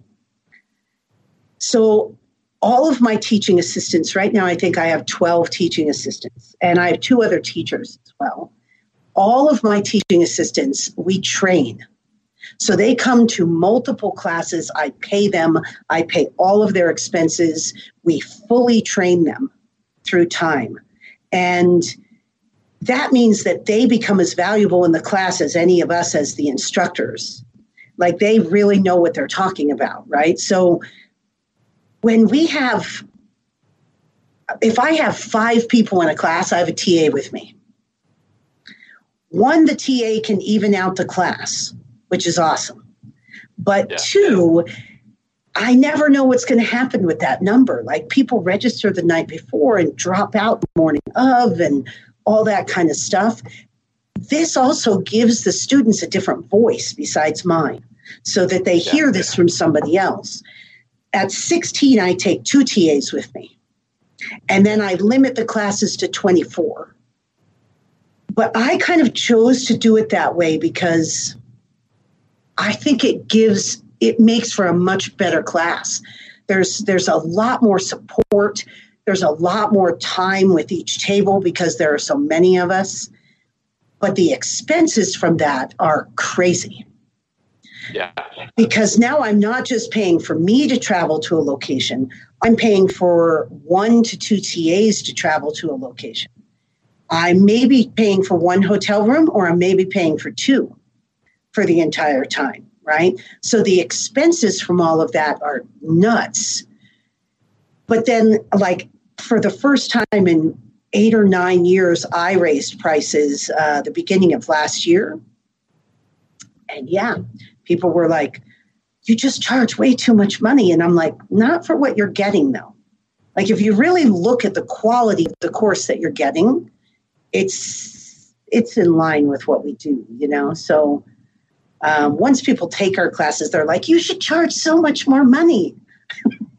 So all of my teaching assistants, right now, I think I have 12 teaching assistants, and I have two other teachers as well. All of my teaching assistants, we train. So they come to multiple classes. I pay them, I pay all of their expenses. We fully train them through time. And that means that they become as valuable in the class as any of us as the instructors. Like they really know what they're talking about, right? So when we have, if I have five people in a class, I have a TA with me. One, the TA can even out the class, which is awesome. But yeah. two, I never know what's going to happen with that number. Like people register the night before and drop out the morning of and all that kind of stuff. This also gives the students a different voice besides mine so that they yeah. hear this from somebody else. At 16, I take two TAs with me. And then I limit the classes to 24. But I kind of chose to do it that way because I think it gives it makes for a much better class. There's there's a lot more support. There's a lot more time with each table because there are so many of us. But the expenses from that are crazy. Yeah. Because now I'm not just paying for me to travel to a location, I'm paying for one to two TAs to travel to a location. I may be paying for one hotel room or I may be paying for two for the entire time, right? So the expenses from all of that are nuts. But then, like, for the first time in eight or nine years, I raised prices uh, the beginning of last year. And yeah, people were like, you just charge way too much money. And I'm like, not for what you're getting, though. Like, if you really look at the quality of the course that you're getting, it's it's in line with what we do, you know. So um, once people take our classes, they're like, "You should charge so much more money."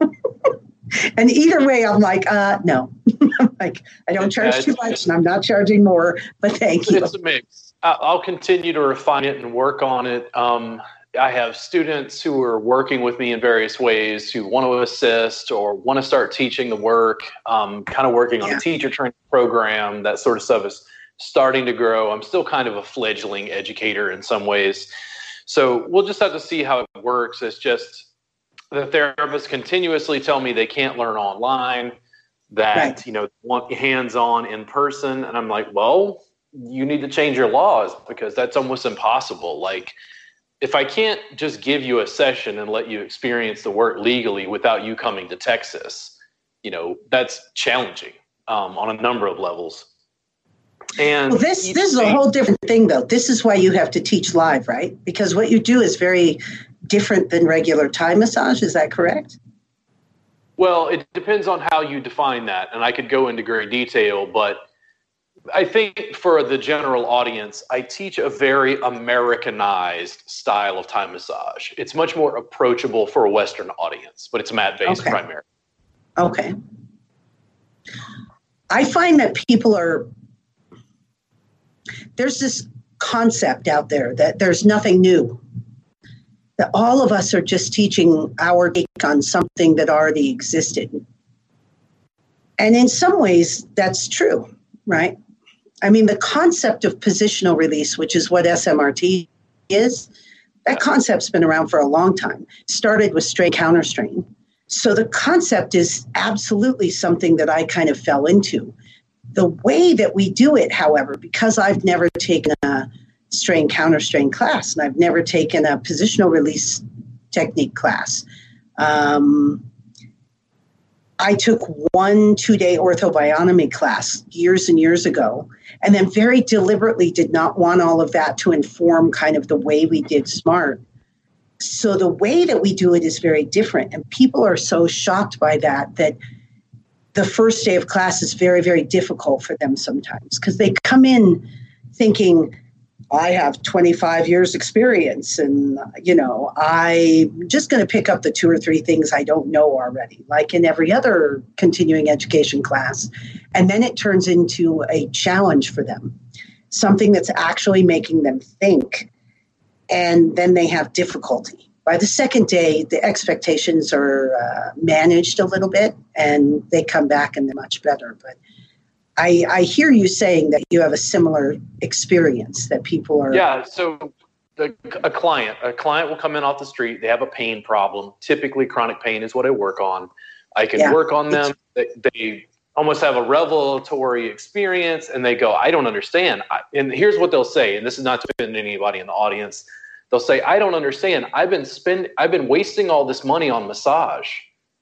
and either way, I'm like, uh, "No, I'm like I don't charge too much, and I'm not charging more." But thank you. It's a mix. I'll continue to refine it and work on it. Um, I have students who are working with me in various ways who want to assist or want to start teaching the work, um, kind of working on yeah. a teacher training program, that sort of stuff is starting to grow. I'm still kind of a fledgling educator in some ways. So we'll just have to see how it works. It's just the therapists continuously tell me they can't learn online, that, right. you know, want hands on in person. And I'm like, well, you need to change your laws because that's almost impossible. Like, if I can't just give you a session and let you experience the work legally without you coming to Texas, you know, that's challenging um, on a number of levels. And well, this this is a whole different thing, though. This is why you have to teach live, right? Because what you do is very different than regular Thai massage. Is that correct? Well, it depends on how you define that, and I could go into great detail, but I think for the general audience, I teach a very Americanized style of Thai massage. It's much more approachable for a Western audience, but it's mat based okay. primarily. Okay. I find that people are, there's this concept out there that there's nothing new. That all of us are just teaching our take on something that already existed. And in some ways, that's true, right? I mean, the concept of positional release, which is what SMRT is, that concept's been around for a long time. started with strain counter strain. So the concept is absolutely something that I kind of fell into. The way that we do it, however, because I've never taken a strain counter strain class and I've never taken a positional release technique class, um, I took one two day Ortho-Bionomy class years and years ago, and then very deliberately did not want all of that to inform kind of the way we did SMART. So the way that we do it is very different, and people are so shocked by that that the first day of class is very, very difficult for them sometimes because they come in thinking, I have 25 years experience and you know I'm just going to pick up the two or three things I don't know already like in every other continuing education class. And then it turns into a challenge for them something that's actually making them think and then they have difficulty by the second day the expectations are uh, managed a little bit and they come back and they're much better but I, I hear you saying that you have a similar experience that people are. Yeah. So the, a client, a client will come in off the street. They have a pain problem. Typically, chronic pain is what I work on. I can Yeah. work on them. They, they almost have a revelatory experience, and they go, "I don't understand." I, and here's what they'll say, and this is not to offend anybody in the audience. They'll say, "I don't understand. I've been spend, I've been wasting all this money on massage.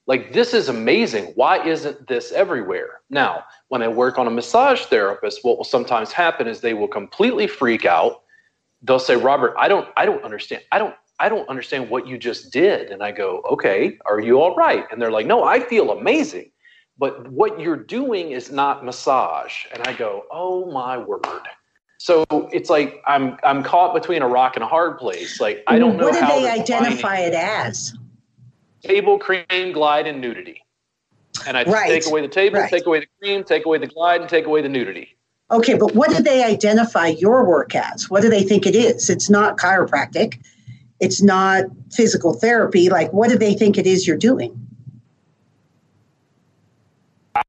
Like this is amazing. Why isn't this everywhere?" Now, when I work on a massage therapist, what will sometimes happen is they will completely freak out they'll say robert i don't i don't understand i don't i don't understand what you just did and i go okay are you all right and they're like no i feel amazing but what you're doing is not massage and i go oh my word so it's like i'm i'm caught between a rock and a hard place like i don't know What do how they identify it as? table cream glide and nudity and i Right. take away the table Right. take away the cream take away the glide and take away the nudity Okay, but what do they identify your work as? What do they think it is? It's not chiropractic. It's not physical therapy. Like, what do they think it is you're doing?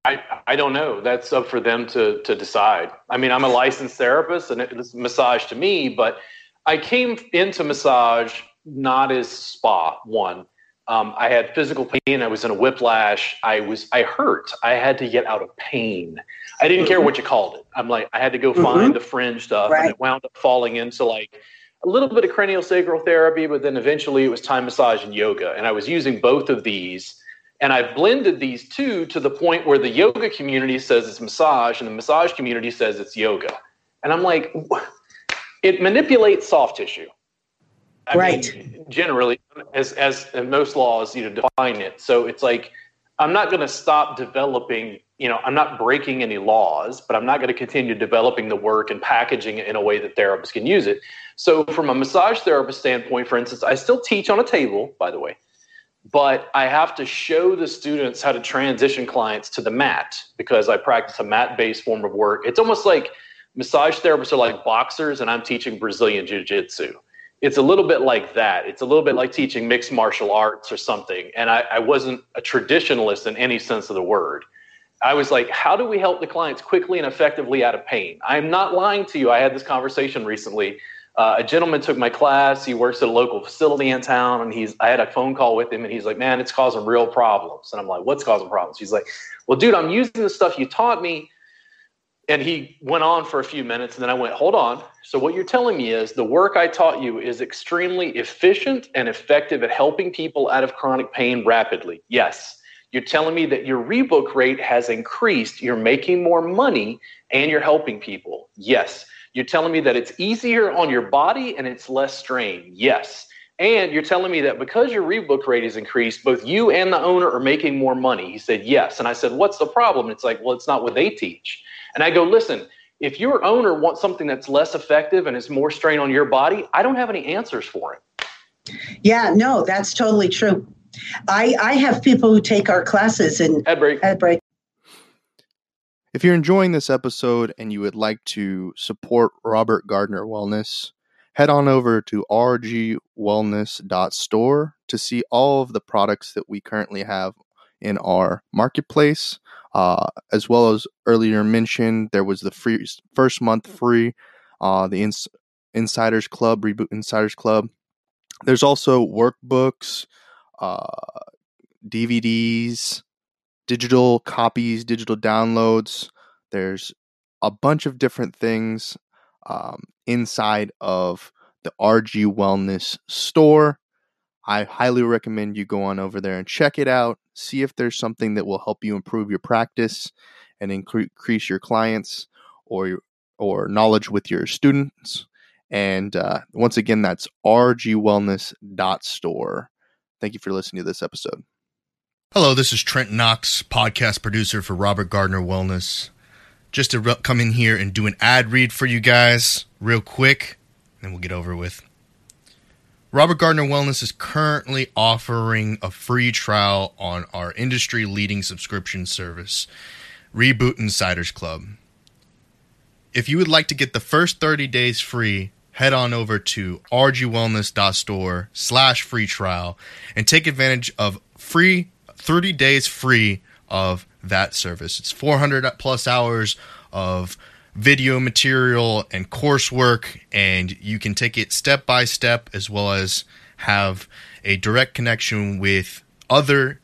I, I don't know. That's up for them to to decide. I mean, I'm a licensed therapist, and it's massage to me. But I came into massage not as spa. One, um, I had physical pain. I was in a whiplash. I was I hurt. I had to get out of pain. I didn't care what you called it. I'm like I had to go Mhm. find the fringe stuff, Right. and it wound up falling into like a little bit of craniosacral therapy, but then eventually it was Thai massage and yoga, and I was using both of these and I've blended these two to the point where the yoga community says it's massage and the massage community says it's yoga. And I'm like, it manipulates soft tissue. I Right. mean, generally, as, as most laws, you know, define it. So it's like, I'm not going to stop developing, you know, I'm not breaking any laws, but I'm not going to continue developing the work and packaging it in a way that therapists can use it. So, from a massage therapist standpoint, for instance, I still teach on a table, by the way but I have to show the students how to transition clients to the mat because I practice a mat based form of work. It's almost like massage therapists are like boxers and I'm teaching Brazilian Jiu Jitsu. It's a little bit like that. It's a little bit like teaching mixed martial arts or something. And I, I wasn't a traditionalist in any sense of the word. I was like, how do we help the clients quickly and effectively out of pain? I'm not lying to you. I had this conversation recently uh, a gentleman took my class. He works at a local facility in town, and he's. I had a phone call with him, and he's like, "Man, it's causing real problems." And I'm like, "What's causing problems?" He's like, "Well, dude, I'm using the stuff you taught me." And he went on for a few minutes, and then I went, "Hold on. So what you're telling me is the work I taught you is extremely efficient and effective at helping people out of chronic pain rapidly." Yes. You're telling me that your rebook rate has increased. You're making more money, and you're helping people. Yes. You're telling me that it's easier on your body and it's less strain. Yes. And you're telling me that because your rebook rate is increased, both you and the owner are making more money. He said, Yes. And I said, What's the problem? It's like, Well, it's not what they teach. And I go, Listen, if your owner wants something that's less effective and is more strain on your body, I don't have any answers for it. Yeah, no, that's totally true. I, I have people who take our classes and Head break. break. If you're enjoying this episode and you would like to support Robert Gardner Wellness, head on over to rgwellness.store to see all of the products that we currently have in our marketplace. Uh, as well as earlier mentioned, there was the free first month free, uh, the Ins- Insiders Club, Reboot Insiders Club. There's also workbooks, uh, DVDs, digital copies, digital downloads. There's a bunch of different things um, inside of the RG Wellness store. I highly recommend you go on over there and check it out. See if there's something that will help you improve your practice and increase your clients or your, or knowledge with your students. And uh, once again, that's rgwellness.store. Thank you for listening to this episode. Hello, this is Trent Knox, podcast producer for Robert Gardner Wellness. Just to re- come in here and do an ad read for you guys real quick, and we'll get over with. Robert Gardner Wellness is currently offering a free trial on our industry leading subscription service, Reboot Insiders Club. If you would like to get the first 30 days free, head on over to rgwellness.store slash free trial and take advantage of free 30 days free of that service. It's 400 plus hours of video material and coursework, and you can take it step by step as well as have a direct connection with other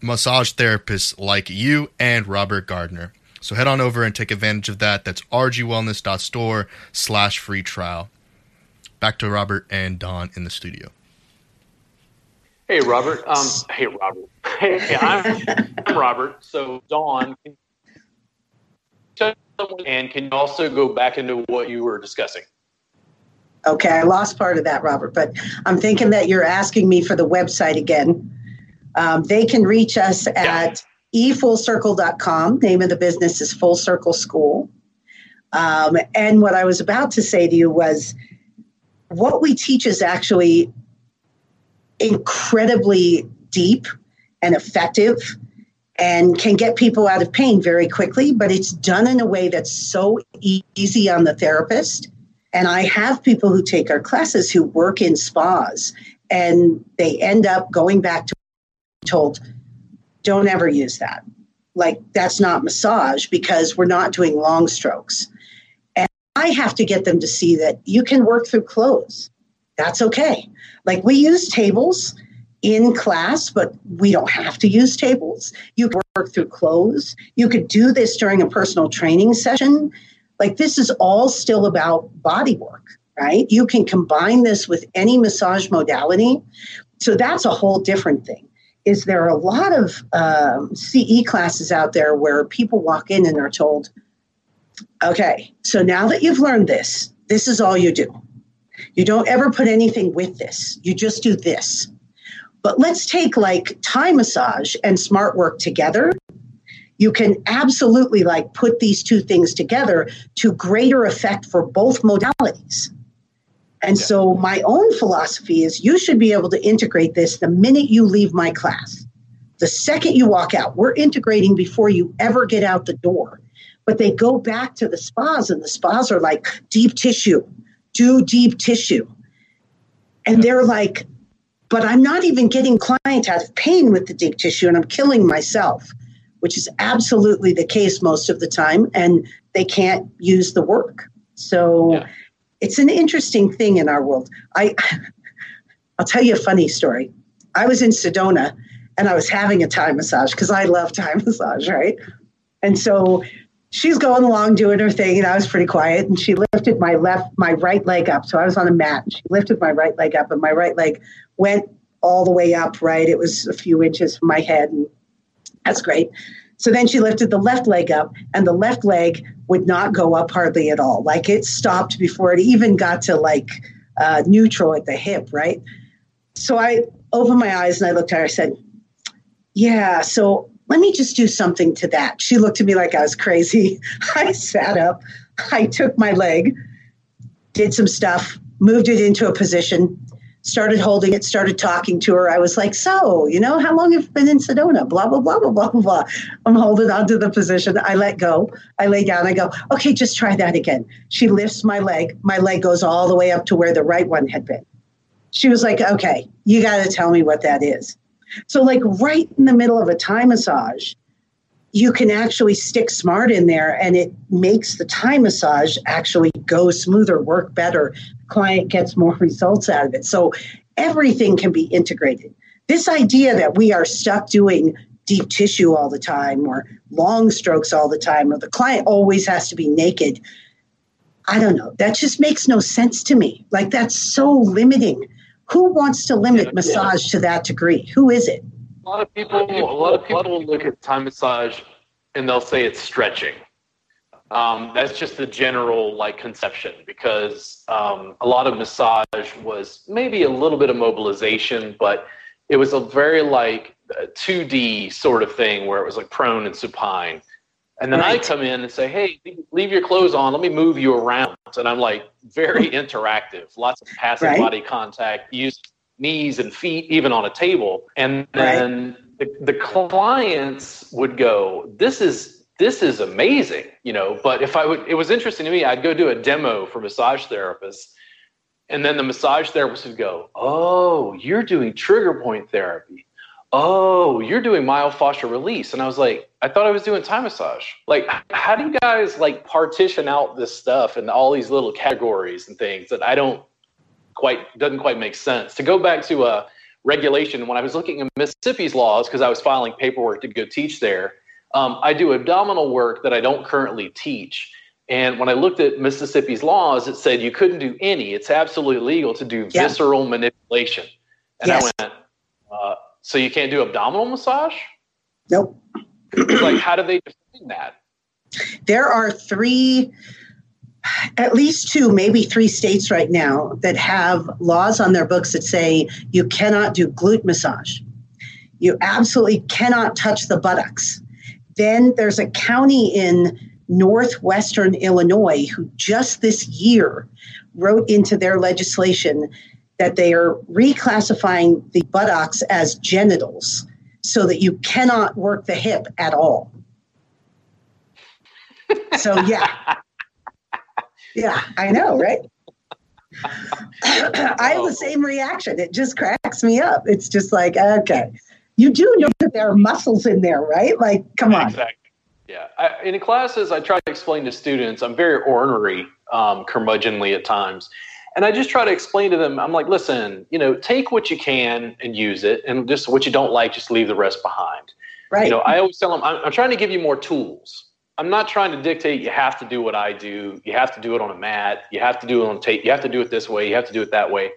massage therapists like you and Robert Gardner. So head on over and take advantage of that. That's rgwellness.store slash free trial. Back to Robert and Dawn in the studio. Hey, Robert. Um, hey, Robert. Hey, I'm, I'm Robert. So, Dawn, and can you also go back into what you were discussing? Okay, I lost part of that, Robert, but I'm thinking that you're asking me for the website again. Um, they can reach us at yeah. efullcircle.com. Name of the business is Full Circle School. Um, and what I was about to say to you was what we teach is actually incredibly deep and effective and can get people out of pain very quickly, but it's done in a way that's so easy on the therapist. And I have people who take our classes who work in spas and they end up going back to told, don't ever use that. Like, that's not massage because we're not doing long strokes. And I have to get them to see that you can work through clothes. That's okay. Like, we use tables in class, but we don't have to use tables. You can work through clothes. You could do this during a personal training session. Like, this is all still about body work, right? You can combine this with any massage modality. So, that's a whole different thing is there are a lot of um, CE classes out there where people walk in and are told, okay, so now that you've learned this, this is all you do. You don't ever put anything with this, you just do this. But let's take like Thai massage and smart work together. You can absolutely like put these two things together to greater effect for both modalities. And yeah. so my own philosophy is you should be able to integrate this the minute you leave my class. The second you walk out, we're integrating before you ever get out the door. But they go back to the spas, and the spas are like deep tissue, do deep tissue. And they're like, but I'm not even getting client out of pain with the deep tissue, and I'm killing myself, which is absolutely the case most of the time. And they can't use the work. So, yeah it's an interesting thing in our world. I, I'll tell you a funny story. I was in Sedona and I was having a Thai massage because I love Thai massage, right? And so she's going along doing her thing, and I was pretty quiet. And she lifted my left, my right leg up. So I was on a mat. And she lifted my right leg up, and my right leg went all the way up. Right, it was a few inches from my head, and that's great. So then she lifted the left leg up, and the left leg would not go up hardly at all. Like it stopped before it even got to like uh, neutral at the hip, right? So I opened my eyes and I looked at her. I said, Yeah, so let me just do something to that. She looked at me like I was crazy. I sat up, I took my leg, did some stuff, moved it into a position, started holding it, started talking to her. I was like, So, you know, how long have you been in Sedona? Blah, blah, blah, blah, blah, blah. I'm holding onto the position. I let go. I lay down. I go, Okay, just try that again. She lifts my leg. My leg goes all the way up to where the right one had been. She was like, Okay, you got to tell me what that is. So, like, right in the middle of a Thai massage, you can actually stick smart in there and it makes the Thai massage actually go smoother, work better. Client gets more results out of it. So everything can be integrated. This idea that we are stuck doing deep tissue all the time or long strokes all the time or the client always has to be naked. I don't know. That just makes no sense to me. Like that's so limiting. Who wants to limit yeah, massage yeah. to that degree? Who is it? A lot of people, a lot of people look at Thai massage and they'll say it's stretching. Um, that's just the general like conception because um, a lot of massage was maybe a little bit of mobilization, but it was a very like 2D sort of thing where it was like prone and supine. And then right. I come in and say, "Hey, leave your clothes on. Let me move you around." And I'm like very interactive, lots of passive right. body contact, use knees and feet, even on a table. And then right. the, the clients would go, "This is this is amazing," you know. But if I would, it was interesting to me. I'd go do a demo for massage therapists, and then the massage therapist would go, "Oh, you're doing trigger point therapy." oh, you're doing myofascial release. And I was like, I thought I was doing Thai massage. Like, how do you guys like partition out this stuff and all these little categories and things that I don't quite, doesn't quite make sense. To go back to a regulation, when I was looking at Mississippi's laws, because I was filing paperwork to go teach there, um, I do abdominal work that I don't currently teach. And when I looked at Mississippi's laws, it said you couldn't do any. It's absolutely legal to do yeah. visceral manipulation. And yes. I went, uh, so you can't do abdominal massage? Nope. like, how do they define that? There are three, at least two, maybe three states right now that have laws on their books that say you cannot do glute massage. You absolutely cannot touch the buttocks. Then there's a county in northwestern Illinois who just this year wrote into their legislation that they are reclassifying the buttocks as genitals so that you cannot work the hip at all. So, yeah. Yeah, I know, right? I have the same reaction. It just cracks me up. It's just like, okay, you do know that there are muscles in there, right? Like, come on. Exactly. Yeah. I, in classes, I try to explain to students, I'm very ornery, um, curmudgeonly at times. And I just try to explain to them, I'm like, listen, you know, take what you can and use it, and just what you don't like, just leave the rest behind. Right. You know, I always tell them, I'm, I'm trying to give you more tools. I'm not trying to dictate you have to do what I do. You have to do it on a mat. You have to do it on tape. You have to do it this way. You have to do it that way.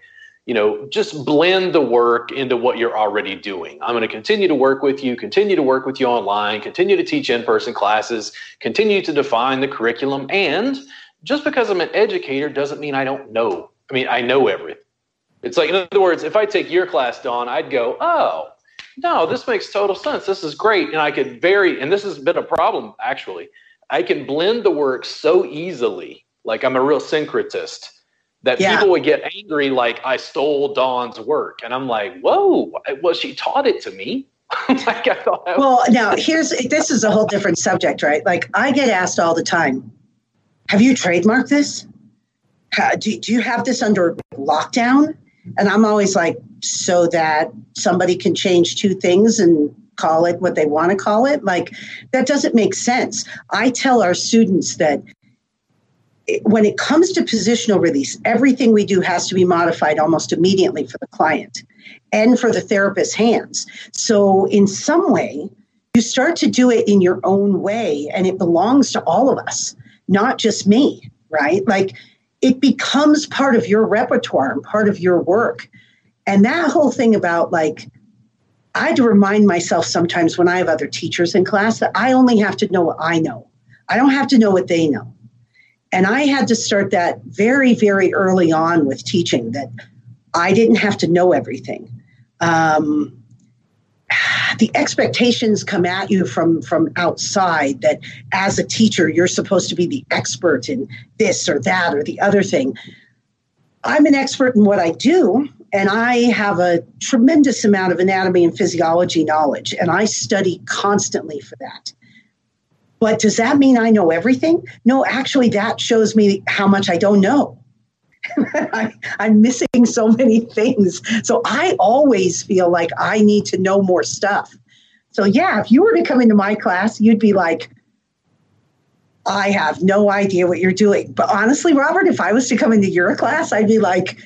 You know, just blend the work into what you're already doing. I'm going to continue to work with you, continue to work with you online, continue to teach in person classes, continue to define the curriculum, and just because I'm an educator doesn't mean I don't know. I mean, I know everything. It's like, in other words, if I take your class, Dawn, I'd go, oh, no, this makes total sense. This is great. And I could vary, and this has been a problem actually. I can blend the work so easily, like I'm a real syncretist, that yeah. people would get angry, like I stole Dawn's work. And I'm like, whoa, well, she taught it to me. like I thought well, now here's this is a whole different subject, right? Like I get asked all the time, have you trademarked this? How, do, do you have this under lockdown? And I'm always like, so that somebody can change two things and call it what they want to call it? Like, that doesn't make sense. I tell our students that when it comes to positional release, everything we do has to be modified almost immediately for the client and for the therapist's hands. So, in some way, you start to do it in your own way, and it belongs to all of us not just me, right? Like it becomes part of your repertoire and part of your work. And that whole thing about like, I had to remind myself sometimes when I have other teachers in class that I only have to know what I know. I don't have to know what they know. And I had to start that very, very early on with teaching that I didn't have to know everything. Um, the expectations come at you from from outside that as a teacher you're supposed to be the expert in this or that or the other thing. I'm an expert in what i do and i have a tremendous amount of anatomy and physiology knowledge and i study constantly for that. But does that mean i know everything? No actually that shows me how much i don't know I, am missing so many things. So I always feel like I need to know more stuff. So, yeah, if you were to come into my class, you'd be like, I have no idea what you're doing. But honestly, Robert, if I was to come into your class, I'd be like,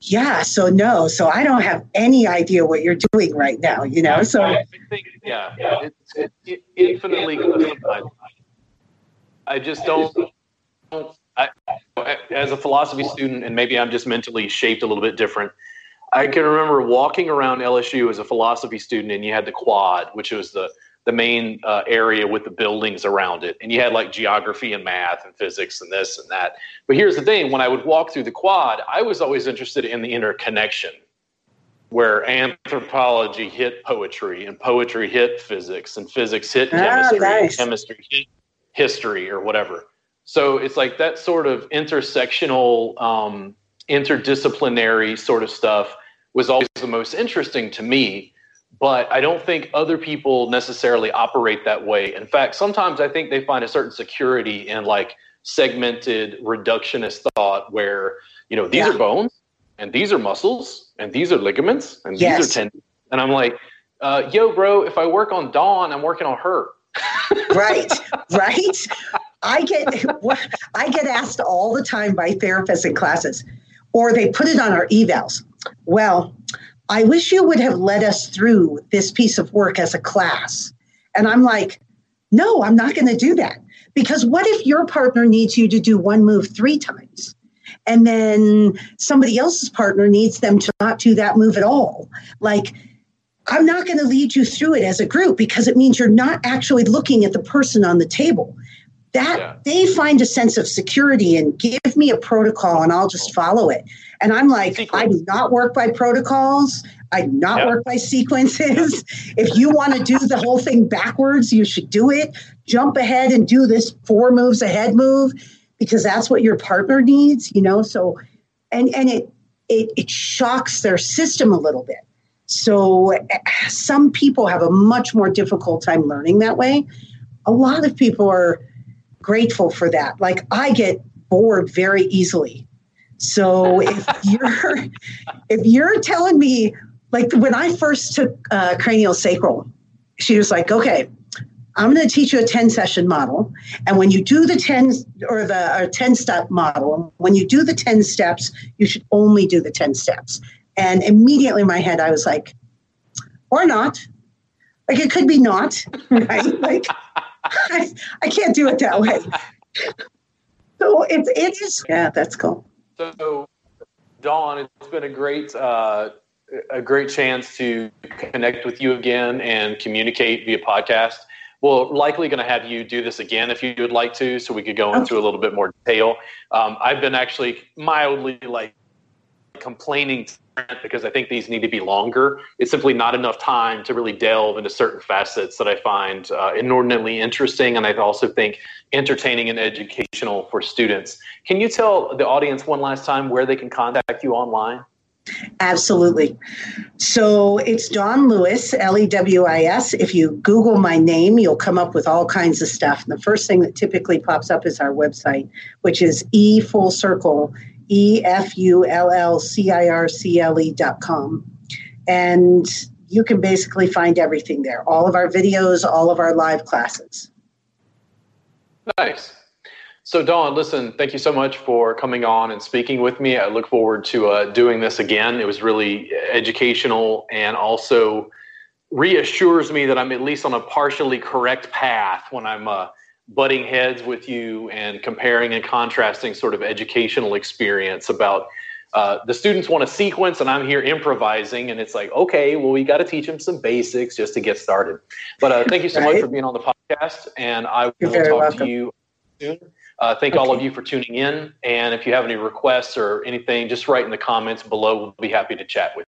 yeah, so no, so I don't have any idea what you're doing right now, you know? So, I think, yeah, it's, it's infinitely I just don't, don't as a philosophy student, and maybe I'm just mentally shaped a little bit different. I can remember walking around LSU as a philosophy student, and you had the quad, which was the the main uh, area with the buildings around it, and you had like geography and math and physics and this and that. But here's the thing: when I would walk through the quad, I was always interested in the interconnection, where anthropology hit poetry, and poetry hit physics, and physics hit ah, chemistry, nice. chemistry hit history, or whatever. So it's like that sort of intersectional, um, interdisciplinary sort of stuff was always the most interesting to me. But I don't think other people necessarily operate that way. In fact, sometimes I think they find a certain security in like segmented reductionist thought where, you know, these yeah. are bones and these are muscles and these are ligaments and yes. these are tendons. And I'm like, uh, yo, bro, if I work on Dawn, I'm working on her. right, right. I get I get asked all the time by therapists in classes, or they put it on our evals. Well, I wish you would have led us through this piece of work as a class. And I'm like, no, I'm not going to do that. Because what if your partner needs you to do one move three times? And then somebody else's partner needs them to not do that move at all. Like, I'm not going to lead you through it as a group because it means you're not actually looking at the person on the table. That yeah. they find a sense of security and give me a protocol and I'll just follow it. And I'm like, Sequence. I do not work by protocols. I do not yep. work by sequences. if you want to do the whole thing backwards, you should do it. Jump ahead and do this four moves ahead move because that's what your partner needs, you know? So, and, and it, it, it shocks their system a little bit. So some people have a much more difficult time learning that way. A lot of people are grateful for that. Like I get bored very easily. So if you're if you're telling me like when I first took uh, cranial sacral, she was like, okay, I'm going to teach you a 10 session model. And when you do the 10 or the or 10 step model, when you do the 10 steps, you should only do the 10 steps. And immediately in my head, I was like, or not. Like it could be not, right? like I, I can't do it that way. So it's it is yeah, that's cool. So Dawn, it's been a great uh, a great chance to connect with you again and communicate via podcast. We're likely going to have you do this again if you would like to, so we could go into a little bit more detail. Um, I've been actually mildly like complaining because I think these need to be longer. It's simply not enough time to really delve into certain facets that I find uh, inordinately interesting, and I also think entertaining and educational for students. Can you tell the audience one last time where they can contact you online? Absolutely. So it's Dawn Lewis, L E W I S. If you Google my name, you'll come up with all kinds of stuff. And the first thing that typically pops up is our website, which is E Full Circle, E F U L L C I R C L E dot com. And you can basically find everything there all of our videos, all of our live classes. Nice. So, Dawn, listen, thank you so much for coming on and speaking with me. I look forward to uh, doing this again. It was really educational and also reassures me that I'm at least on a partially correct path when I'm uh, butting heads with you and comparing and contrasting sort of educational experience about uh, the students want a sequence and I'm here improvising and it's like, okay, well, we got to teach them some basics just to get started. But uh, thank you so right. much for being on the podcast and I will talk welcome. to you soon. Uh, thank okay. all of you for tuning in. And if you have any requests or anything, just write in the comments below. We'll be happy to chat with you.